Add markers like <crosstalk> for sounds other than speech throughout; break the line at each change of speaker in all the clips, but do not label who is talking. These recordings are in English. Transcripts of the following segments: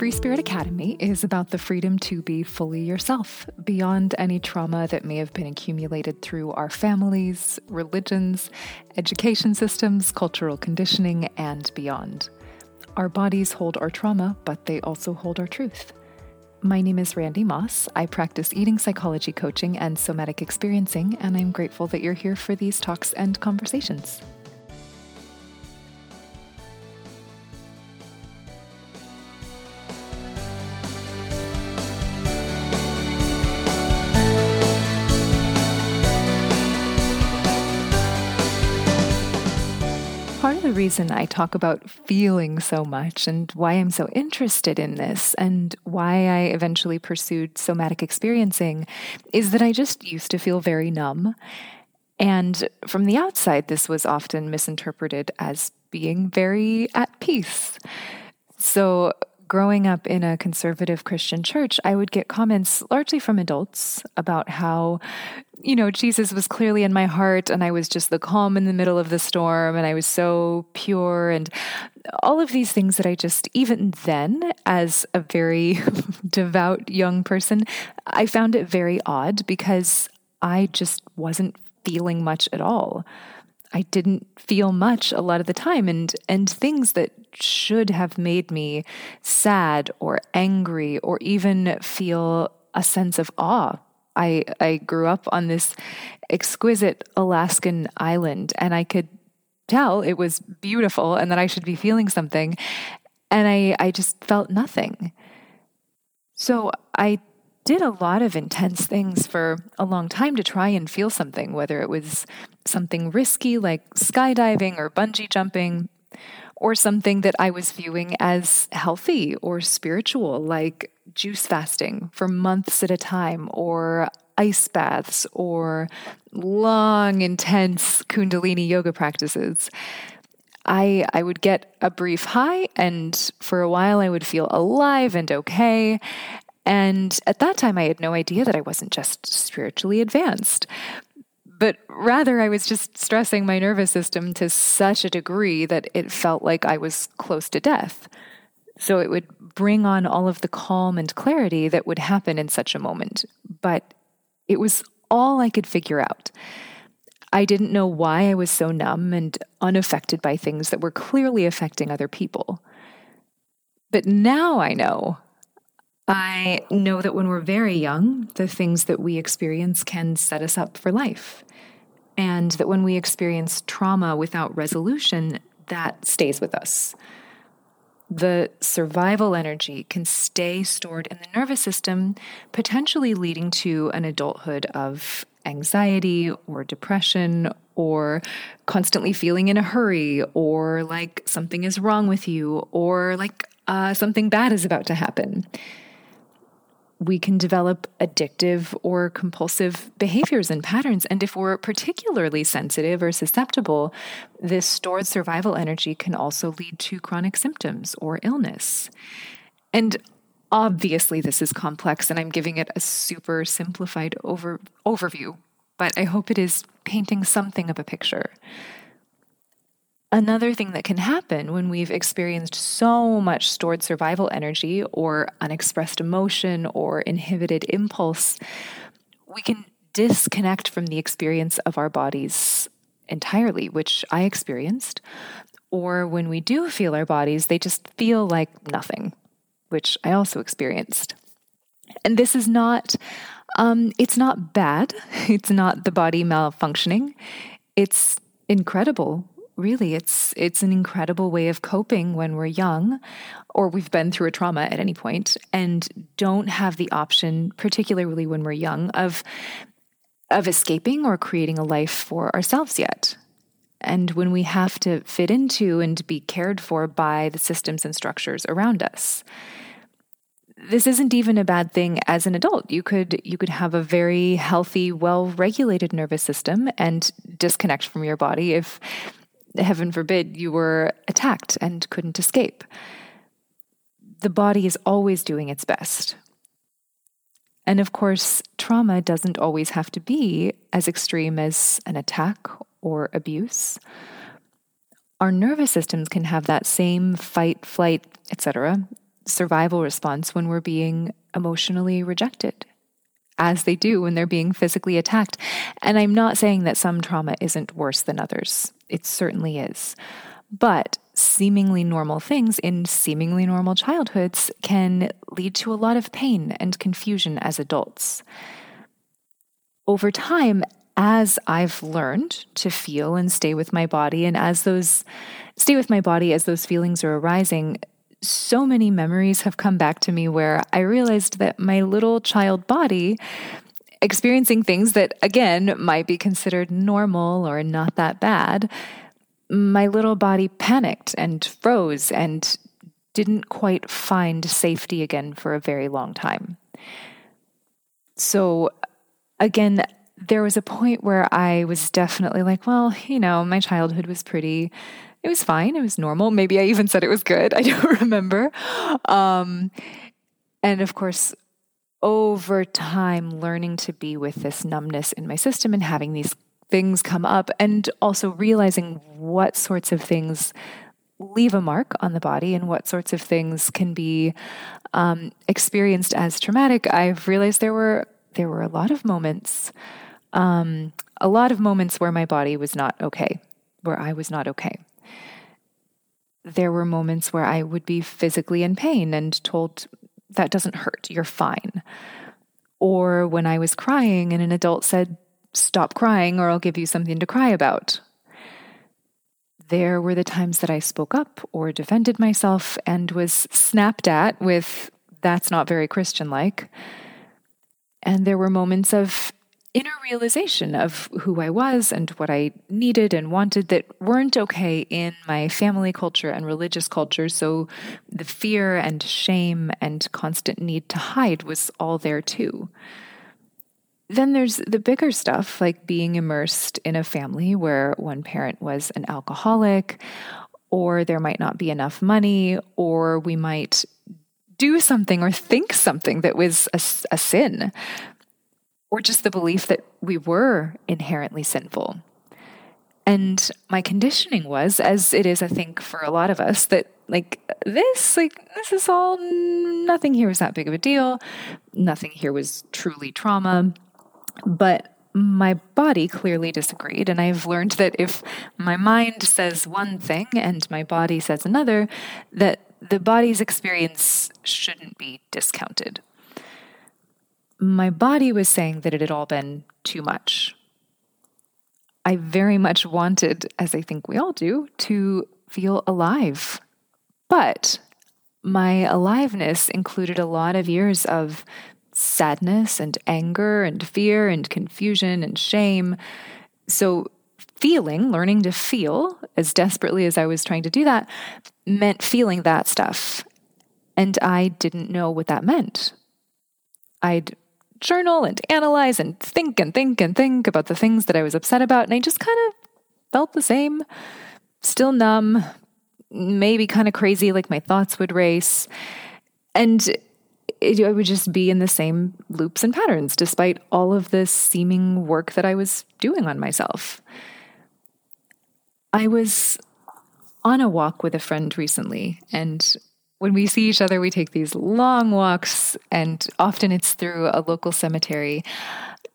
Free Spirit Academy is about the freedom to be fully yourself, beyond any trauma that may have been accumulated through our families, religions, education systems, cultural conditioning, and beyond. Our bodies hold our trauma, but they also hold our truth. My name is Rande Moss. I practice eating psychology coaching and somatic experiencing, and I'm grateful that you're here for these talks and conversations. Part of the reason I talk about feeling so much and why I'm so interested in this and why I eventually pursued somatic experiencing is that I just used to feel very numb. And from the outside, this was often misinterpreted as being very at peace. So, growing up in a conservative Christian church, I would get comments largely from adults about how, you know, Jesus was clearly in my heart and I was just the calm in the middle of the storm and I was so pure and all of these things that I just, even then, as a very <laughs> devout young person, I found it very odd because I just wasn't feeling much at all. I didn't feel much a lot of the time and and things that should have made me sad or angry or even feel a sense of awe. I I grew up on this exquisite Alaskan island and I could tell it was beautiful and that I should be feeling something and I I just felt nothing. So I did a lot of intense things for a long time to try and feel something, whether it was something risky like skydiving or bungee jumping, or something that I was viewing as healthy or spiritual, like juice fasting for months at a time, or ice baths, or long, intense Kundalini yoga practices. I, I would get a brief high, and for a while I would feel alive and okay. And at that time, I had no idea that I wasn't just spiritually advanced but rather I was just stressing my nervous system to such a degree that it felt like I was close to death. So it would bring on all of the calm and clarity that would happen in such a moment. But it was all I could figure out. I didn't know why I was so numb and unaffected by things that were clearly affecting other people. But now I know I know that when we're very young, the things that we experience can set us up for life. And that when we experience trauma without resolution, that stays with us. The survival energy can stay stored in the nervous system, potentially leading to an adulthood of anxiety or depression or constantly feeling in a hurry or like something is wrong with you or like uh, something bad is about to happen we can develop addictive or compulsive behaviors and patterns. And if we're particularly sensitive or susceptible, this stored survival energy can also lead to chronic symptoms or illness. And obviously, this is complex, and I'm giving it a super simplified over, overview, but I hope it is painting something of a picture. Another thing that can happen when we've experienced so much stored survival energy or unexpressed emotion or inhibited impulse, we can disconnect from the experience of our bodies entirely, which I experienced. Or when we do feel our bodies, they just feel like nothing, which I also experienced. And this is not, um, it's not bad. <laughs> It's not the body malfunctioning. It's incredible really it's it's an incredible way of coping when we're young or we've been through a trauma at any point and don't have the option particularly when we're young of of escaping or creating a life for ourselves yet. And when we have to fit into and be cared for by the systems and structures around us. This isn't even a bad thing as an adult. You could you could have a very healthy well regulated nervous system and disconnect from your body if heaven forbid, you were attacked and couldn't escape. The body is always doing its best. And of course, trauma doesn't always have to be as extreme as an attack or abuse. Our nervous systems can have that same fight, flight, etc., survival response when we're being emotionally rejected, as they do when they're being physically attacked. And I'm not saying that some trauma isn't worse than others, it certainly is. But seemingly normal things in seemingly normal childhoods can lead to a lot of pain and confusion as adults. Over time, as I've learned to feel and stay with my body, and as those stay with my body as those feelings are arising, so many memories have come back to me where I realized that my little child body experiencing things that, again, might be considered normal or not that bad, my little body panicked and froze and didn't quite find safety again for a very long time. So, again, there was a point where I was definitely like, well, you know, my childhood was pretty, it was fine. It was normal. Maybe I even said it was good. <laughs> I don't remember. Um, and of course, over time, learning to be with this numbness in my system and having these things come up, and also realizing what sorts of things leave a mark on the body and what sorts of things can be um, experienced as traumatic, I've realized there were there were a lot of moments, um, a lot of moments where my body was not okay, where I was not okay. There were moments where I would be physically in pain and told that doesn't hurt, you're fine. Or when I was crying and an adult said, Stop crying or I'll give you something to cry about. There were the times that I spoke up or defended myself and was snapped at with, That's not very Christian like. And there were moments of inner realization of who I was and what I needed and wanted that weren't okay in my family culture and religious culture. So the fear and shame and constant need to hide was all there too. Then there's the bigger stuff, like being immersed in a family where one parent was an alcoholic, or there might not be enough money, or we might do something or think something that was a, a sin, or just the belief that we were inherently sinful. And my conditioning was, as it is, I think, for a lot of us, that like this, like this is all, nothing here was that big of a deal. Nothing here was truly trauma. But my body clearly disagreed. And I've learned that if my mind says one thing and my body says another, that the body's experience shouldn't be discounted. My body was saying that it had all been too much. I very much wanted, as I think we all do, to feel alive. But my aliveness included a lot of years of sadness and anger and fear and confusion and shame. So, feeling, learning to feel as desperately as I was trying to do that, meant feeling that stuff. And I didn't know what that meant. I'd journal and analyze and think and think and think about the things that I was upset about, and I just kind of felt the same, still numb, maybe kind of crazy, like my thoughts would race. And it, I would just be in the same loops and patterns despite all of this seeming work that I was doing on myself. I was on a walk with a friend recently, and when we see each other, we take these long walks, and often it's through a local cemetery,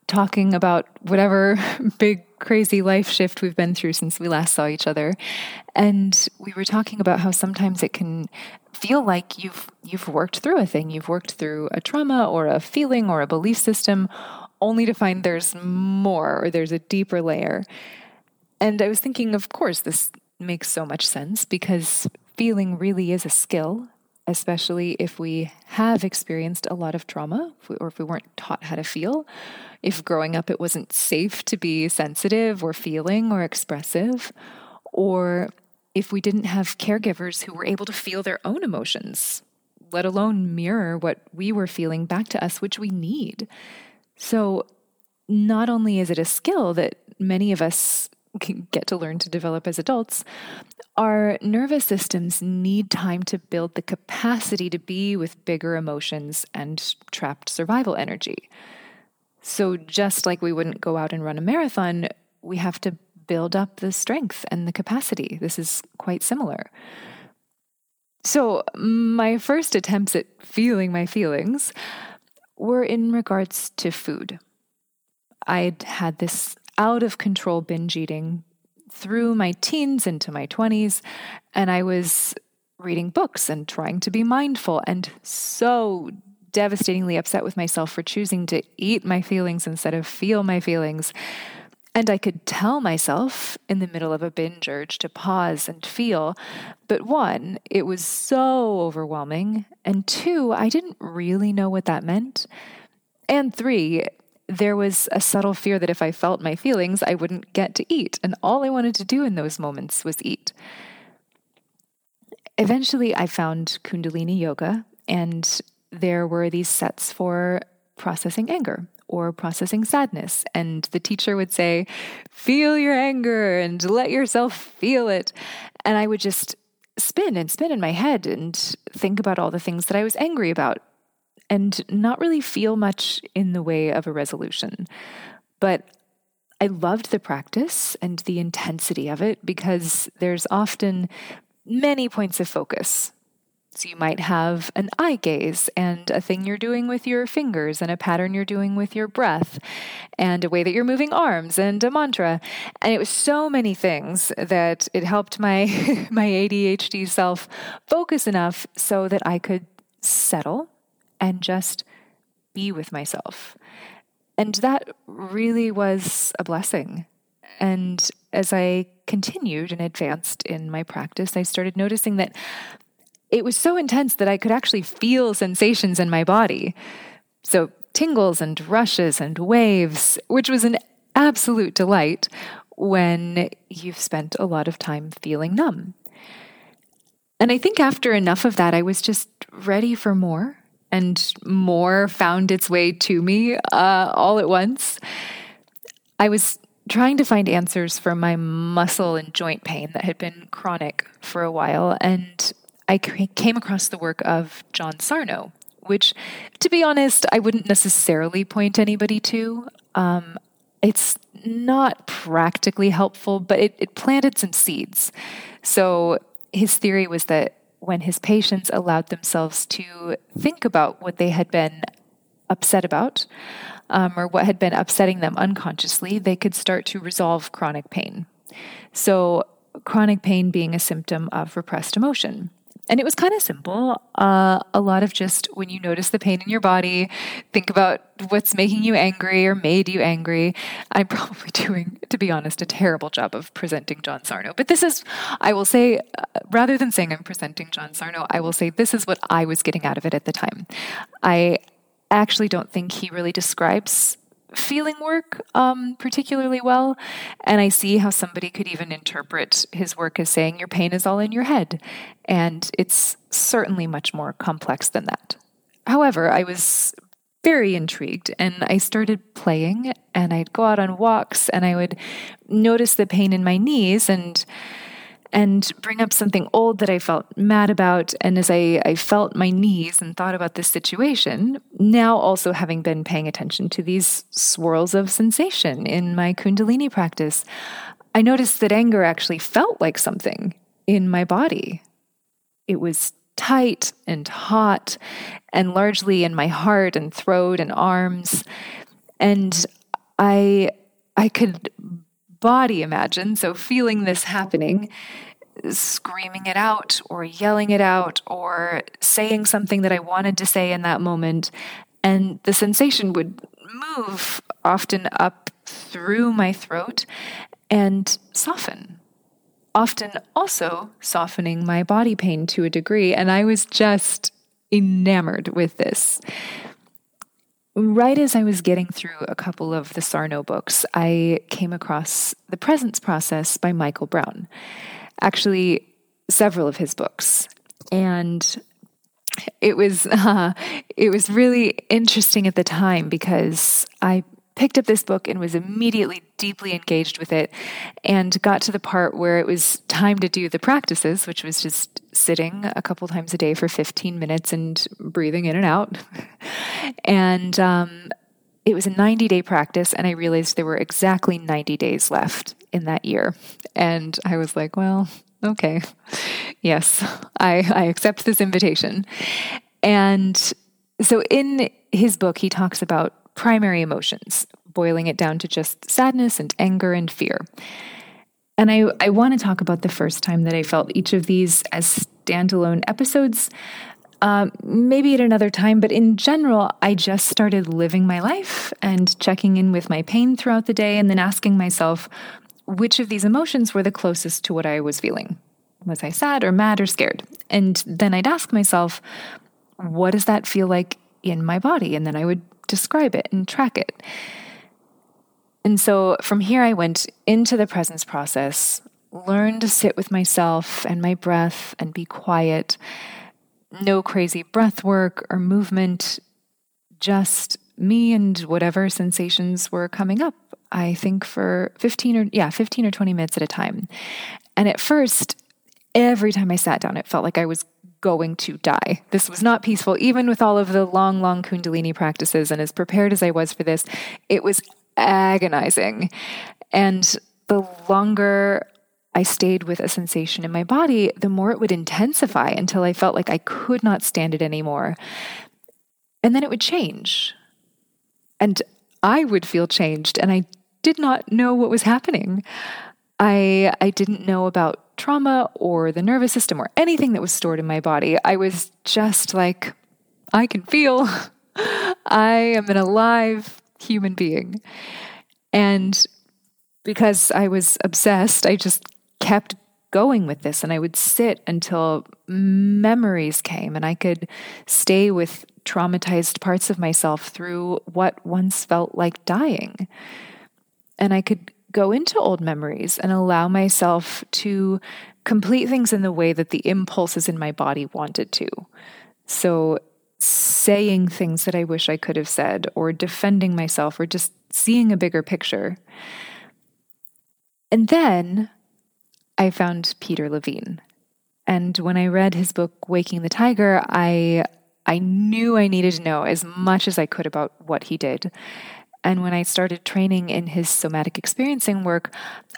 talking about whatever <laughs> big, crazy life shift we've been through since we last saw each other. And we were talking about how sometimes it can feel like you've you've worked through a thing, you've worked through a trauma or a feeling or a belief system only to find there's more or there's a deeper layer. And I was thinking of course this makes so much sense because feeling really is a skill, especially if we have experienced a lot of trauma or if we weren't taught how to feel. If growing up it wasn't safe to be sensitive or feeling or expressive, or if we didn't have caregivers who were able to feel their own emotions, let alone mirror what we were feeling back to us, which we need. So, not only is it a skill that many of us get to learn to develop as adults, our nervous systems need time to build the capacity to be with bigger emotions and trapped survival energy. So, just like we wouldn't go out and run a marathon, we have to build up the strength and the capacity. This is quite similar. So, my first attempts at feeling my feelings were in regards to food. I'd had this out of control binge eating through my teens into my 20s, and I was reading books and trying to be mindful and so devastatingly upset with myself for choosing to eat my feelings instead of feel my feelings. And I could tell myself in the middle of a binge urge to pause and feel. But one, it was so overwhelming. And two, I didn't really know what that meant. And three, there was a subtle fear that if I felt my feelings, I wouldn't get to eat. And all I wanted to do in those moments was eat. Eventually, I found Kundalini Yoga, and there were these sets for processing anger or processing sadness. And the teacher would say, Feel your anger and let yourself feel it. And I would just spin and spin in my head and think about all the things that I was angry about and not really feel much in the way of a resolution. But I loved the practice and the intensity of it because there's often many points of focus. So you might have an eye gaze and a thing you're doing with your fingers and a pattern you're doing with your breath and a way that you're moving arms and a mantra. And it was so many things that it helped my <laughs> my ADHD self focus enough so that I could settle and just be with myself. And that really was a blessing. And as I continued and advanced in my practice, I started noticing that it was so intense that I could actually feel sensations in my body. So, tingles and rushes and waves, which was an absolute delight when you've spent a lot of time feeling numb. And I think after enough of that, I was just ready for more and more found its way to me uh, all at once. I was trying to find answers for my muscle and joint pain that had been chronic for a while, and I came across the work of John Sarno, which, to be honest, I wouldn't necessarily point anybody to. Um, it's not practically helpful, but it, it planted some seeds. So his theory was that when his patients allowed themselves to think about what they had been upset about um, or what had been upsetting them unconsciously, they could start to resolve chronic pain. So, chronic pain being a symptom of repressed emotion. And it was kind of simple. Uh, a lot of just when you notice the pain in your body, think about what's making you angry or made you angry. I'm <laughs> probably doing, to be honest, a terrible job of presenting John Sarno. But this is, I will say, uh, rather than saying I'm presenting John Sarno, I will say this is what I was getting out of it at the time. I actually don't think he really describes feeling work um, particularly well. And I see how somebody could even interpret his work as saying your pain is all in your head. And it's certainly much more complex than that. However, I was very intrigued and I started playing and I'd go out on walks and I would notice the pain in my knees and and bring up something old that I felt mad about. And as I, I felt my knees and thought about this situation, now also having been paying attention to these swirls of sensation in my Kundalini practice, I noticed that anger actually felt like something in my body. It was tight and hot, and largely in my heart and throat and arms. And I I could body imagine. So, feeling this happening, screaming it out or yelling it out or saying something that I wanted to say in that moment. And the sensation would move often up through my throat and soften. Often also softening my body pain to a degree. And I was just enamored with this right as I was getting through a couple of the Sarno books, I came across The Presence Process by Michael Brown. Actually, several of his books. And it was <laughs> uh, it was really interesting at the time because I picked up this book and was immediately deeply engaged with it and got to the part where it was time to do the practices, which was just sitting a couple times a day for 15 minutes and breathing in and out. <laughs> and um, it was a 90 day practice, and I realized there were exactly 90 days left in that year. And I was like, well, okay. yes, I, I accept this invitation. And so in his book, he talks about primary emotions, boiling it down to just sadness and anger and fear. And I, I want to talk about the first time that I felt each of these as standalone episodes. Uh, maybe at another time, but in general, I just started living my life and checking in with my pain throughout the day and then asking myself which of these emotions were the closest to what I was feeling. Was I sad or mad or scared? And then I'd ask myself, what does that feel like in my body? And then I would describe it and track it. And so from here, I went into the presence process, learned to sit with myself and my breath and be quiet. No crazy breath work or movement, just me and whatever sensations were coming up. I think for 15 or yeah, 15 or 20 minutes at a time. And at first, every time I sat down, it felt like I was going to die. This was not peaceful, even with all of the long, long Kundalini practices. And as prepared as I was for this, it was agonizing. And the longer I stayed with a sensation in my body, the more it would intensify until I felt like I could not stand it anymore. And then it would change. And I would feel changed, and I did not know what was happening. I I didn't know about trauma or the nervous system or anything that was stored in my body. I was just like I can feel. <laughs> I am an alive human being. And because I was obsessed, I just kept going with this and I would sit until memories came and I could stay with traumatized parts of myself through what once felt like dying. And I could go into old memories and allow myself to complete things in the way that the impulses in my body wanted to. So saying things that I wish I could have said, or defending myself, or just seeing a bigger picture. And then I found Peter Levine. And when I read his book, Waking the Tiger, I, I knew I needed to know as much as I could about what he did. And when I started training in his somatic experiencing work,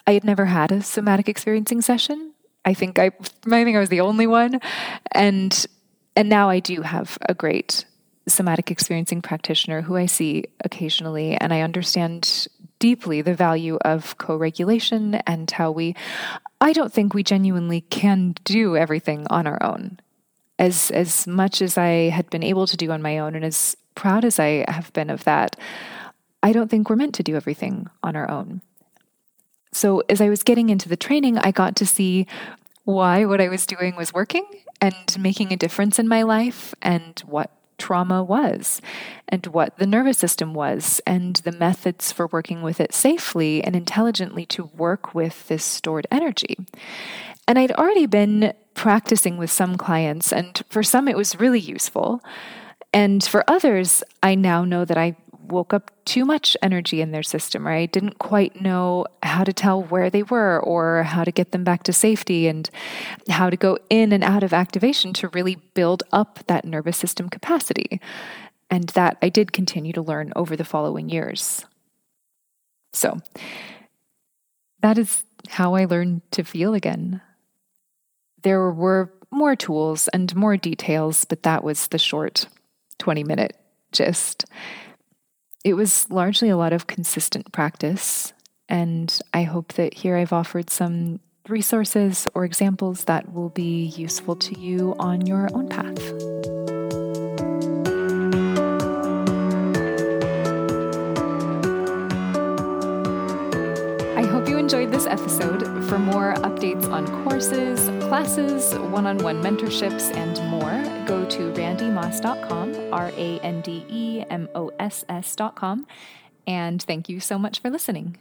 I had never had a somatic experiencing session. I think I, I think I was the only one. And and now I do have a great somatic experiencing practitioner who I see occasionally, and I understand deeply the value of co regulation and how we, I don't think we genuinely can do everything on our own. As, as much as I had been able to do on my own, and as proud as I have been of that, I don't think we're meant to do everything on our own. So, as I was getting into the training, I got to see why what I was doing was working and making a difference in my life and what trauma was and what the nervous system was and the methods for working with it safely and intelligently to work with this stored energy. And I'd already been practicing with some clients, and for some it was really useful. And for others, I now know that I woke up too much energy in their system, right? Didn't quite know how to tell where they were or how to get them back to safety and how to go in and out of activation to really build up that nervous system capacity. And that I did continue to learn over the following years. So, that is how I learned to feel again. There were more tools and more details, but that was the short 20 minute gist it was largely a lot of consistent practice. And I hope that here I've offered some resources or examples that will be useful to you on your own path. Enjoyed this episode. For more updates on courses, classes, one on one mentorships, and more, go to randemoss.com, R A N D E M O S S.com. And thank you so much for listening.